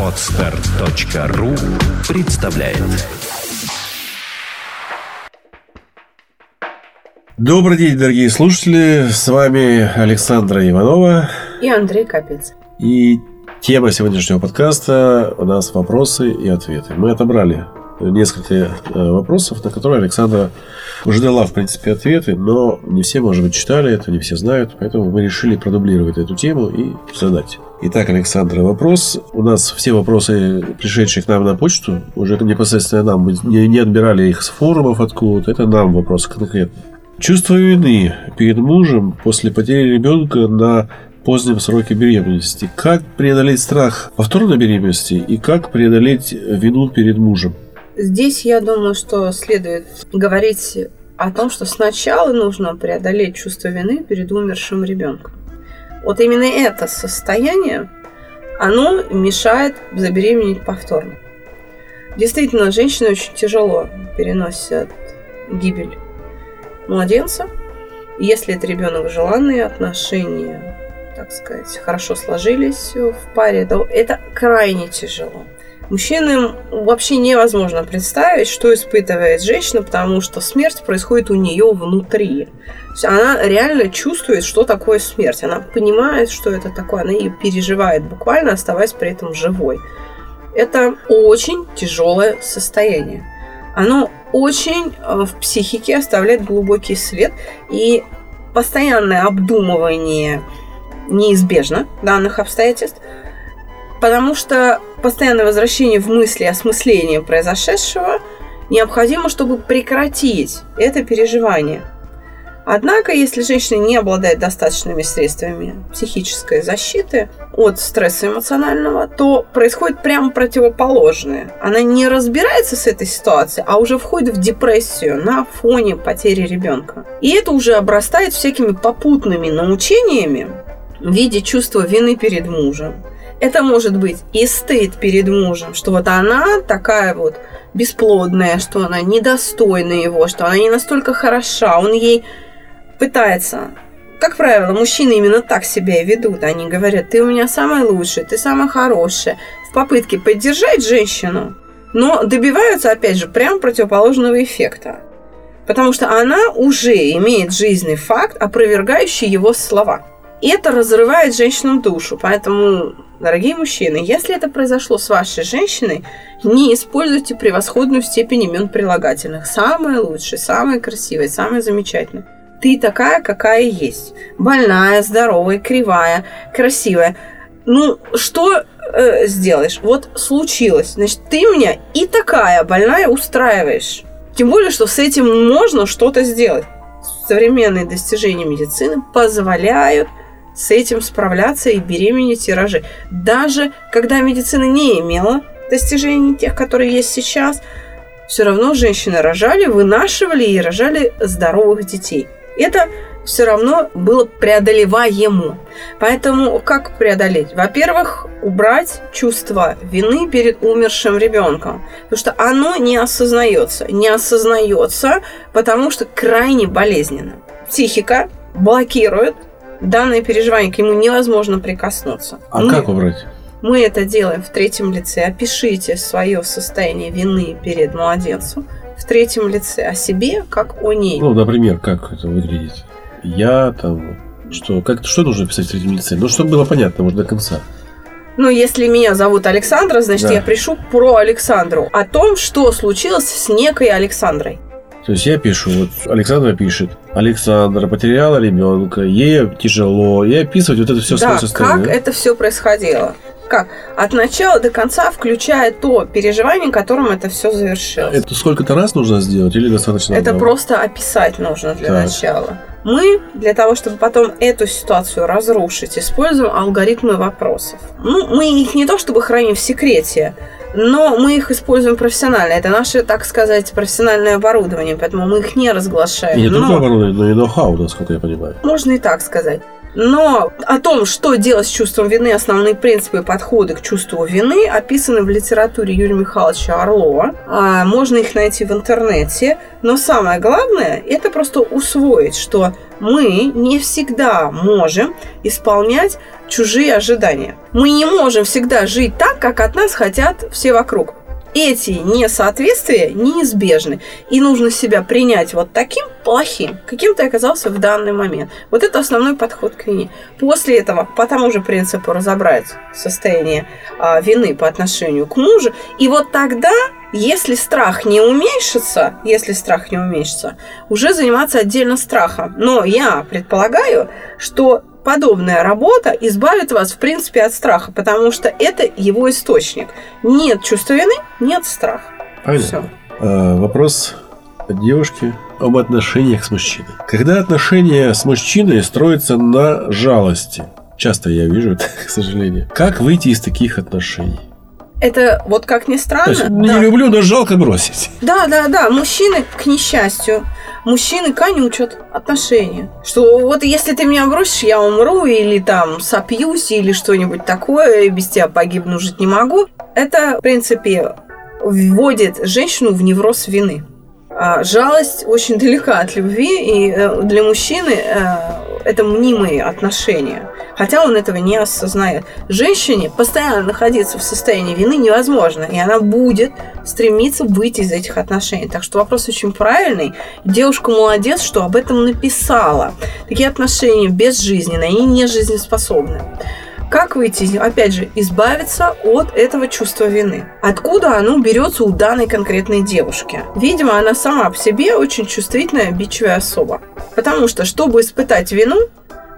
Отстар.ру представляет Добрый день, дорогие слушатели. С вами Александра Иванова. И Андрей Капец. И тема сегодняшнего подкаста у нас вопросы и ответы. Мы отобрали несколько э, вопросов, на которые Александра уже дала, в принципе, ответы, но не все, может быть, читали это, не все знают, поэтому мы решили продублировать эту тему и задать. Итак, Александра, вопрос. У нас все вопросы, пришедшие к нам на почту, уже непосредственно нам, мы не, не отбирали их с форумов откуда-то, это нам вопрос конкретно. Чувство вины перед мужем после потери ребенка на позднем сроке беременности. Как преодолеть страх повторной беременности и как преодолеть вину перед мужем? Здесь я думаю, что следует говорить о том, что сначала нужно преодолеть чувство вины перед умершим ребенком. Вот именно это состояние, оно мешает забеременеть повторно. Действительно, женщины очень тяжело переносят гибель младенца. Если это ребенок желанный, отношения, так сказать, хорошо сложились в паре, то это крайне тяжело. Мужчинам вообще невозможно представить, что испытывает женщина, потому что смерть происходит у нее внутри. То есть она реально чувствует, что такое смерть. Она понимает, что это такое. Она ее переживает буквально, оставаясь при этом живой. Это очень тяжелое состояние. Оно очень э, в психике оставляет глубокий след. И постоянное обдумывание неизбежно данных обстоятельств – потому что постоянное возвращение в мысли осмысления произошедшего необходимо, чтобы прекратить это переживание. Однако, если женщина не обладает достаточными средствами психической защиты от стресса эмоционального, то происходит прямо противоположное. Она не разбирается с этой ситуацией, а уже входит в депрессию на фоне потери ребенка. И это уже обрастает всякими попутными научениями в виде чувства вины перед мужем, это может быть и стыд перед мужем, что вот она такая вот бесплодная, что она недостойна его, что она не настолько хороша, он ей пытается. Как правило, мужчины именно так себя и ведут. Они говорят, ты у меня самая лучшая, ты самая хорошая. В попытке поддержать женщину, но добиваются, опять же, прям противоположного эффекта. Потому что она уже имеет жизненный факт, опровергающий его слова. И это разрывает женщинам душу. Поэтому Дорогие мужчины, если это произошло с вашей женщиной, не используйте превосходную степень имен прилагательных. Самое лучшее, самое красивое, самое замечательное. Ты такая, какая есть. Больная, здоровая, кривая, красивая. Ну, что э, сделаешь? Вот случилось. Значит, ты меня и такая больная устраиваешь. Тем более, что с этим можно что-то сделать. Современные достижения медицины позволяют с этим справляться и беременеть тиражи. Даже когда медицина не имела достижений тех, которые есть сейчас, все равно женщины рожали, вынашивали и рожали здоровых детей. Это все равно было преодолеваемо. Поэтому как преодолеть? Во-первых, убрать чувство вины перед умершим ребенком. Потому что оно не осознается. Не осознается, потому что крайне болезненно. Психика блокирует данное переживание, к нему невозможно прикоснуться. А мы, как убрать? Мы это делаем в третьем лице. Опишите свое состояние вины перед младенцем в третьем лице о себе, как о ней. Ну, например, как это выглядит? Я там... Что, как, что нужно писать в третьем лице? Ну, чтобы было понятно, может, до конца. Ну, если меня зовут Александра, значит, да. я пишу про Александру. О том, что случилось с некой Александрой. То есть я пишу, вот Александра пишет, Александра потеряла ребенка, ей тяжело, и описывать вот это все да, состояние. как это все происходило. Как? От начала до конца, включая то переживание, которым это все завершилось. Это сколько-то раз нужно сделать или достаточно? Это много? просто описать нужно для так. начала. Мы для того, чтобы потом эту ситуацию разрушить, используем алгоритмы вопросов. Ну, мы их не то чтобы храним в секрете, но мы их используем профессионально. Это наше, так сказать, профессиональное оборудование, поэтому мы их не разглашаем. И не но... только оборудование, но и ноу-хау, насколько я понимаю. Можно и так сказать. Но о том, что делать с чувством вины, основные принципы и подходы к чувству вины описаны в литературе Юрия Михайловича Орлова. А, можно их найти в интернете. Но самое главное, это просто усвоить, что мы не всегда можем исполнять чужие ожидания. Мы не можем всегда жить так, как от нас хотят все вокруг эти несоответствия неизбежны. И нужно себя принять вот таким плохим, каким ты оказался в данный момент. Вот это основной подход к вине. После этого по тому же принципу разобрать состояние а, вины по отношению к мужу. И вот тогда если страх не уменьшится, если страх не уменьшится, уже заниматься отдельно страхом. Но я предполагаю, что подобная работа избавит вас, в принципе, от страха, потому что это его источник. Нет чувства вины, нет страха. Понятно. Все. А, вопрос от девушки об отношениях с мужчиной. Когда отношения с мужчиной строятся на жалости, часто я вижу это, к сожалению, как выйти из таких отношений? Это вот как ни странно. есть, не да. люблю, но жалко бросить. Да, да, да. Мужчины, к несчастью, мужчины конючат отношения. Что вот если ты меня бросишь, я умру, или там сопьюсь, или что-нибудь такое, и без тебя погибну, жить не могу. Это, в принципе, вводит женщину в невроз вины. А жалость очень далека от любви, и э, для мужчины э, это мнимые отношения хотя он этого не осознает. Женщине постоянно находиться в состоянии вины невозможно, и она будет стремиться выйти из этих отношений. Так что вопрос очень правильный. Девушка молодец, что об этом написала. Такие отношения безжизненные, они не жизнеспособны. Как выйти, опять же, избавиться от этого чувства вины? Откуда оно берется у данной конкретной девушки? Видимо, она сама по себе очень чувствительная, обидчивая особа. Потому что, чтобы испытать вину,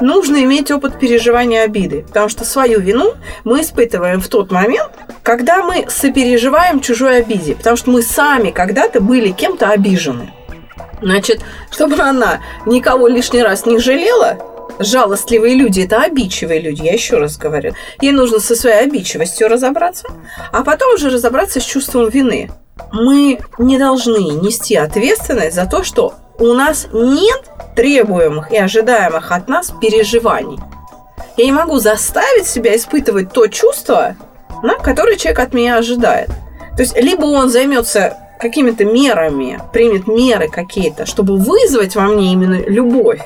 нужно иметь опыт переживания обиды, потому что свою вину мы испытываем в тот момент, когда мы сопереживаем чужой обиде, потому что мы сами когда-то были кем-то обижены. Значит, чтобы она никого лишний раз не жалела, жалостливые люди – это обидчивые люди, я еще раз говорю. Ей нужно со своей обидчивостью разобраться, а потом уже разобраться с чувством вины. Мы не должны нести ответственность за то, что у нас нет требуемых и ожидаемых от нас переживаний. Я не могу заставить себя испытывать то чувство, на которое человек от меня ожидает. То есть, либо он займется какими-то мерами, примет меры какие-то, чтобы вызвать во мне именно любовь,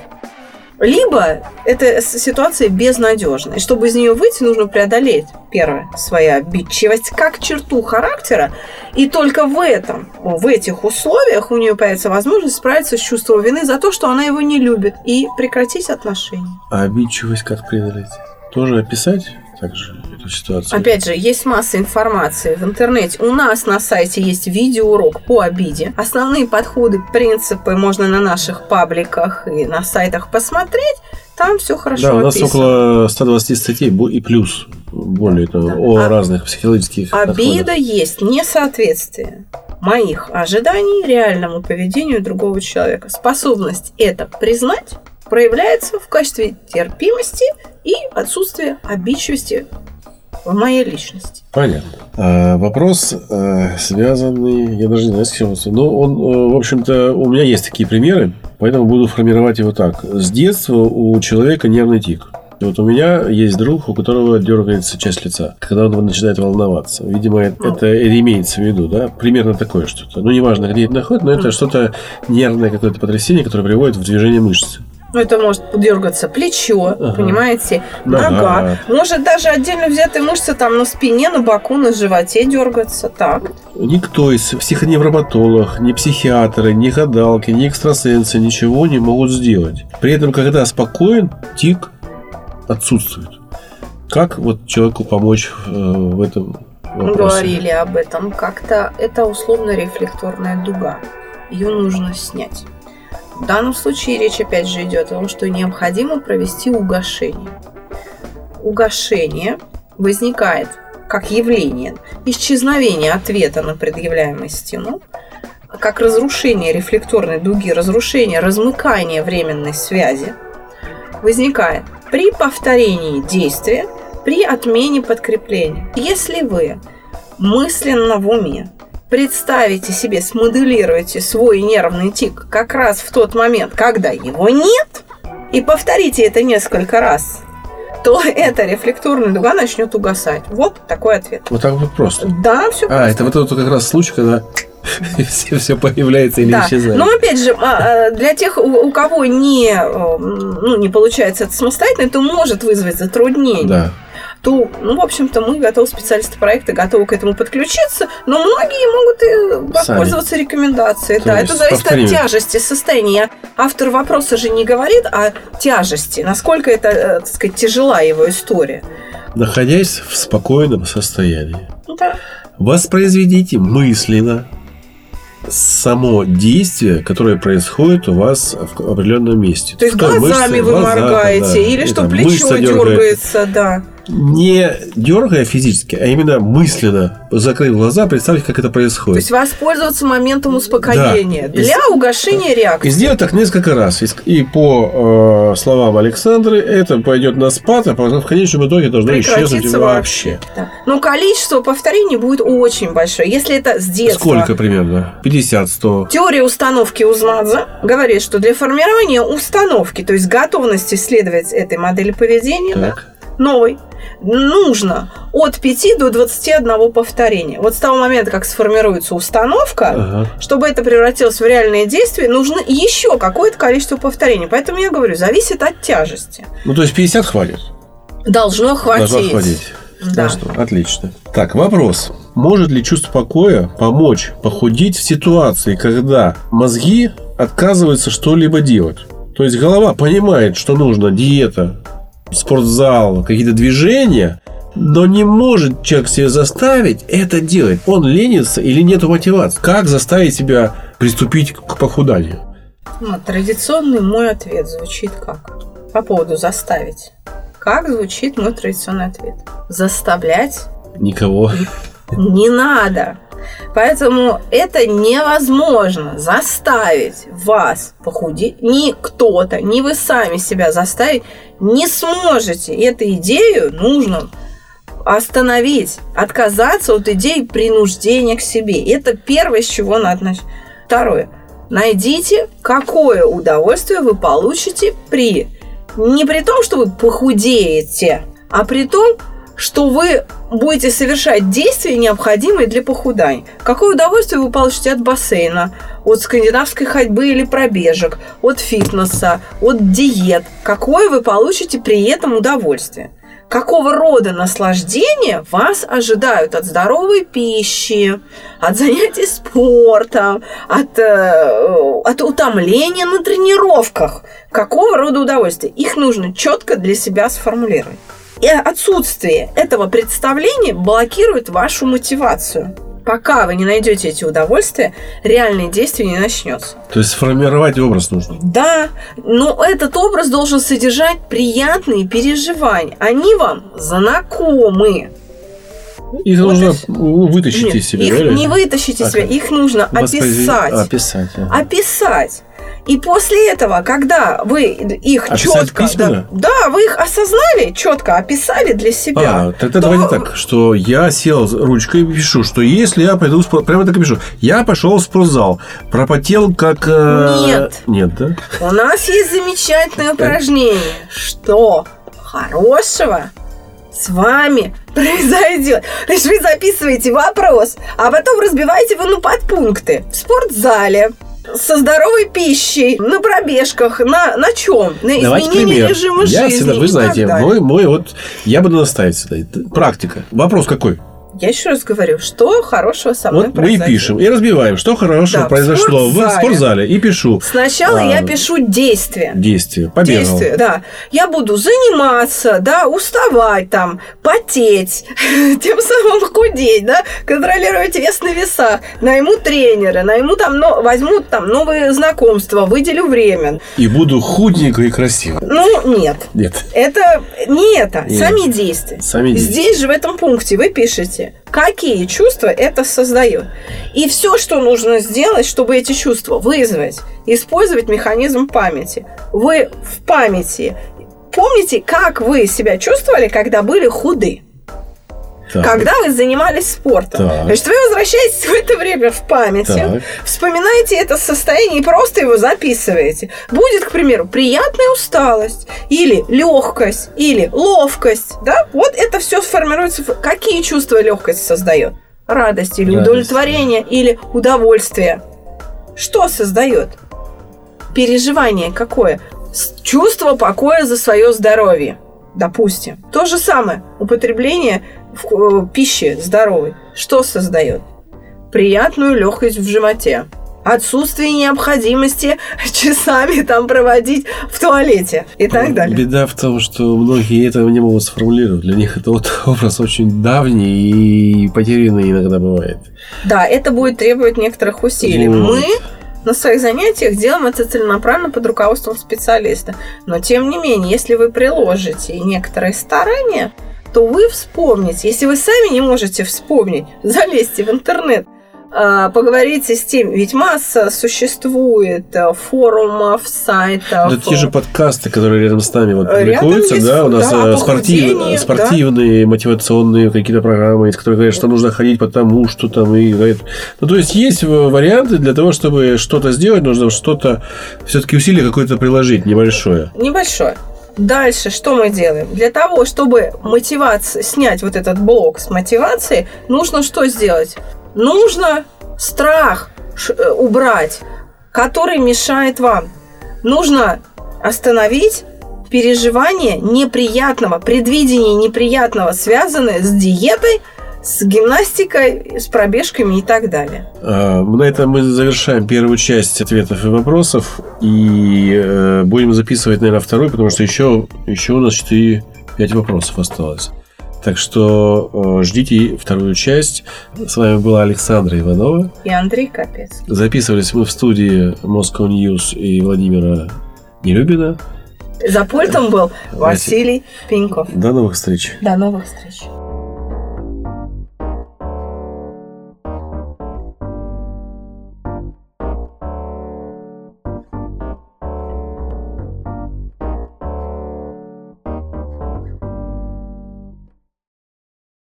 либо эта ситуация безнадежна. И чтобы из нее выйти, нужно преодолеть, первое, свою обидчивость как черту характера. И только в этом, в этих условиях у нее появится возможность справиться с чувством вины за то, что она его не любит, и прекратить отношения. А обидчивость как преодолеть? Тоже описать? Также эту ситуацию. Опять же, есть масса информации в интернете. У нас на сайте есть видеоурок по обиде. Основные подходы, принципы можно на наших пабликах и на сайтах посмотреть. Там все хорошо Да, у нас описано. около 120 статей и плюс более того, да. о а разных психологических Обида подходах. есть несоответствие моих ожиданий реальному поведению другого человека. Способность это признать проявляется в качестве терпимости и отсутствия обидчивости в моей личности. Понятно. А, вопрос а, связанный, я даже не знаю, с чем но он, э, в общем-то, у меня есть такие примеры, поэтому буду формировать его так. С детства у человека нервный тик. Вот у меня есть друг, у которого дергается часть лица, когда он начинает волноваться. Видимо, ну. это имеется в виду, да? Примерно такое что-то. Ну, неважно, где это находится, но это что-то нервное какое-то потрясение, которое приводит в движение мышцы. Ну, это может дергаться плечо, ага. понимаете, нога. Ага. Может даже отдельно взятые мышцы там на спине, на боку, на животе дергаться. Так. Никто из психоневропатологов, ни психиатры, ни гадалки, ни экстрасенсы ничего не могут сделать. При этом, когда спокоен, тик отсутствует. Как вот человеку помочь э, в этом вопросе? Говорили об этом как-то. Это условно-рефлекторная дуга. Ее нужно снять. В данном случае речь опять же идет о том, что необходимо провести угошение. Угошение возникает как явление исчезновения ответа на предъявляемую стену, как разрушение рефлекторной дуги, разрушение, размыкание временной связи, возникает при повторении действия, при отмене подкрепления. Если вы мысленно в уме представите себе, смоделируете свой нервный тик как раз в тот момент, когда его нет, и повторите это несколько раз, то эта рефлекторная дуга начнет угасать. Вот такой ответ. Вот так вот просто. Да, все А, это вот это как раз случай, когда все, все появляется или Да. исчезает. Но опять же, а, а, для тех, у у кого не, э, ну, не получается это самостоятельно, это может вызвать затруднение. Да. То, ну, в общем-то, мы готовы, специалисты проекта, готовы к этому подключиться, но многие могут и воспользоваться рекомендацией. То Да, это зависит повторим. от тяжести состояния. Автор вопроса же не говорит о тяжести, насколько это, э, так сказать, тяжела его история. Находясь в спокойном состоянии, Да. воспроизведите мысленно само действие, которое происходит у вас в определенном месте. То есть глазами мышцы, вы глаза, моргаете, да, или что плечо мышца дергает. дергается, да. Не дергая физически, а именно мысленно, закрыв глаза, представьте, как это То происходит. есть воспользоваться моментом успокоения Да. для угошения И реакции. сделать так несколько раз. И И по э, словам Александры, это пойдет на спад, а в конечном итоге должно исчезнуть Прекратится вообще. Да. Но количество повторений будет очень большое. Если это с детства. Сколько примерно? 50-100? Теория установки Узмадзе говорит, что для формирования установки, то есть готовности следовать этой модели поведения, да, Так. новой, нужно от 5 до 21 повторения. Вот с того момента, как сформируется установка, Ага. чтобы это превратилось в реальное действие, нужно еще какое-то количество повторений. Поэтому я говорю, зависит от тяжести. Ну, то есть 50 хватит. Должно хватить. Должно хватить. Да. Хорошо, отлично. Так, вопрос. Может ли чувство покоя помочь похудеть в ситуации, когда мозги отказываются что-либо делать? То есть голова понимает, что нужно диета, спортзал, какие-то движения, но не может человек себя заставить это делать. Он ленится или нет мотивации. Как заставить себя приступить к похуданию? Ну, традиционный мой ответ звучит как? По поводу заставить. Как звучит мой традиционный ответ? Заставлять Никого. не надо. Поэтому это невозможно заставить вас похудеть. Ни кто-то, ни вы сами себя заставить не сможете. Эту идею нужно остановить, отказаться от идеи принуждения к себе. Это первое, с чего надо начать. Второе. Найдите, какое удовольствие вы получите при... Не при том, что вы похудеете, а при том, что вы будете совершать действия, необходимые для похудания. Какое удовольствие вы получите от бассейна, от скандинавской ходьбы или пробежек, от фитнеса, от диет? Какое вы получите при этом удовольствие? Какого рода наслаждения вас ожидают от здоровой пищи, от занятий спортом, от, э, от утомления на тренировках? Какого рода удовольствия? Их нужно четко для себя сформулировать. И отсутствие этого представления блокирует вашу мотивацию. Пока вы не найдете эти удовольствия, реальное действие не начнется. То есть сформировать образ нужно. Да, но этот образ должен содержать приятные переживания. Они вам знакомы. Их Вот нужно ну, вытащить Нет, из себя. их да, не вытащить из себя, их нужно Воспроизвести- описать. Описать. ага. Описать. И после этого, когда вы их Описать четко, письменно? да, да, вы их осознали, четко описали для себя. А, тогда то- давайте так, что я сел ручкой и пишу, что если я пойду в спорт... Прямо так и пишу. Я пошел в спортзал, пропотел как... э, Нет. Нет, да? У нас есть замечательное упражнение. Что хорошего с вами произойдет? То есть вы записываете вопрос, а потом разбиваете его на подпункты. В спортзале, со здоровой пищей, на пробежках, на, на чем? На Давайте изменении пример. режима я жизни. всегда, вы знаете, мой, мой вот... Я буду наставить сюда. Практика. Вопрос какой? Я еще раз говорю, что хорошего со мной Вот мы и пишем, и разбиваем, что хорошего Да, в произошло в спортзале. спортзале. И пишу Сначала А, я пишу действие. действие. Побегал. Действие, да. Я буду заниматься, да, уставать там, потеть, тем самым худеть, да, контролировать вес на весах, найму тренера, найму там, но, возьму там новые знакомства, выделю время. И буду худенько и красиво. Ну, нет. Нет. Это не это, Нет. сами действия. Сами действия. Здесь же в этом пункте вы пишете, какие чувства это создает. И все, что нужно сделать, чтобы эти чувства вызвать, использовать механизм памяти. Вы в памяти помните, как вы себя чувствовали, когда были худы? Так. Когда вы занимались спортом. Так. Значит, вы возвращаетесь в это время в памяти, Так. вспоминаете это состояние и просто его записываете. Будет, к примеру, приятная усталость, или легкость, или ловкость. Да? Вот это все сформируется. в- Какие чувства легкость создает? Радость или Радость, удовлетворение, или удовольствие. Что создает? Переживание какое? Чувство покоя за свое здоровье. Допустим. То же самое. Употребление пищи здоровой. Что создает? Приятную легкость в животе. Отсутствие необходимости часами там проводить в туалете и так далее. Беда в том, что многие этого не могут сформулировать. Для них это вот образ очень давний и потерянный иногда бывает. Да, это будет требовать некоторых усилий. Вот. Мы на своих занятиях делаем это целенаправленно под руководством специалиста. Но тем не менее, если вы приложите некоторые старания, то вы вспомните. Если вы сами не можете вспомнить, залезьте в интернет, а, поговорите с тем, ведь масса существует э, форумов, сайтов. Да те же подкасты, которые рядом с нами вот Рядом публикуются, есть, да, у нас да, э, спортив- спортивные, мотивационные какие-то программы, есть, которые говорят, что нужно ходить потому, что там и это. Ну, то есть есть э, варианты для того, чтобы что-то сделать, нужно что-то все-таки усилие какое-то приложить небольшое. Небольшое. Дальше что мы делаем? Для того, чтобы мотивация, снять вот этот блок с мотивацией, нужно что сделать? Нужно страх э, убрать, который мешает вам. Нужно остановить переживание неприятного, предвидение неприятного, связанное с диетой, с гимнастикой, с пробежками и так далее. А, На этом мы завершаем первую часть ответов и вопросов. И э, будем записывать, наверное, второй, потому что еще, еще у нас 4-5 вопросов осталось. Так что э, ждите вторую часть. С вами была Александра Иванова. И Андрей Капец. Записывались мы в студии Moscow News и Владимира Нелюбина. За пультом был Василий Пеньков. До новых встреч. До новых встреч.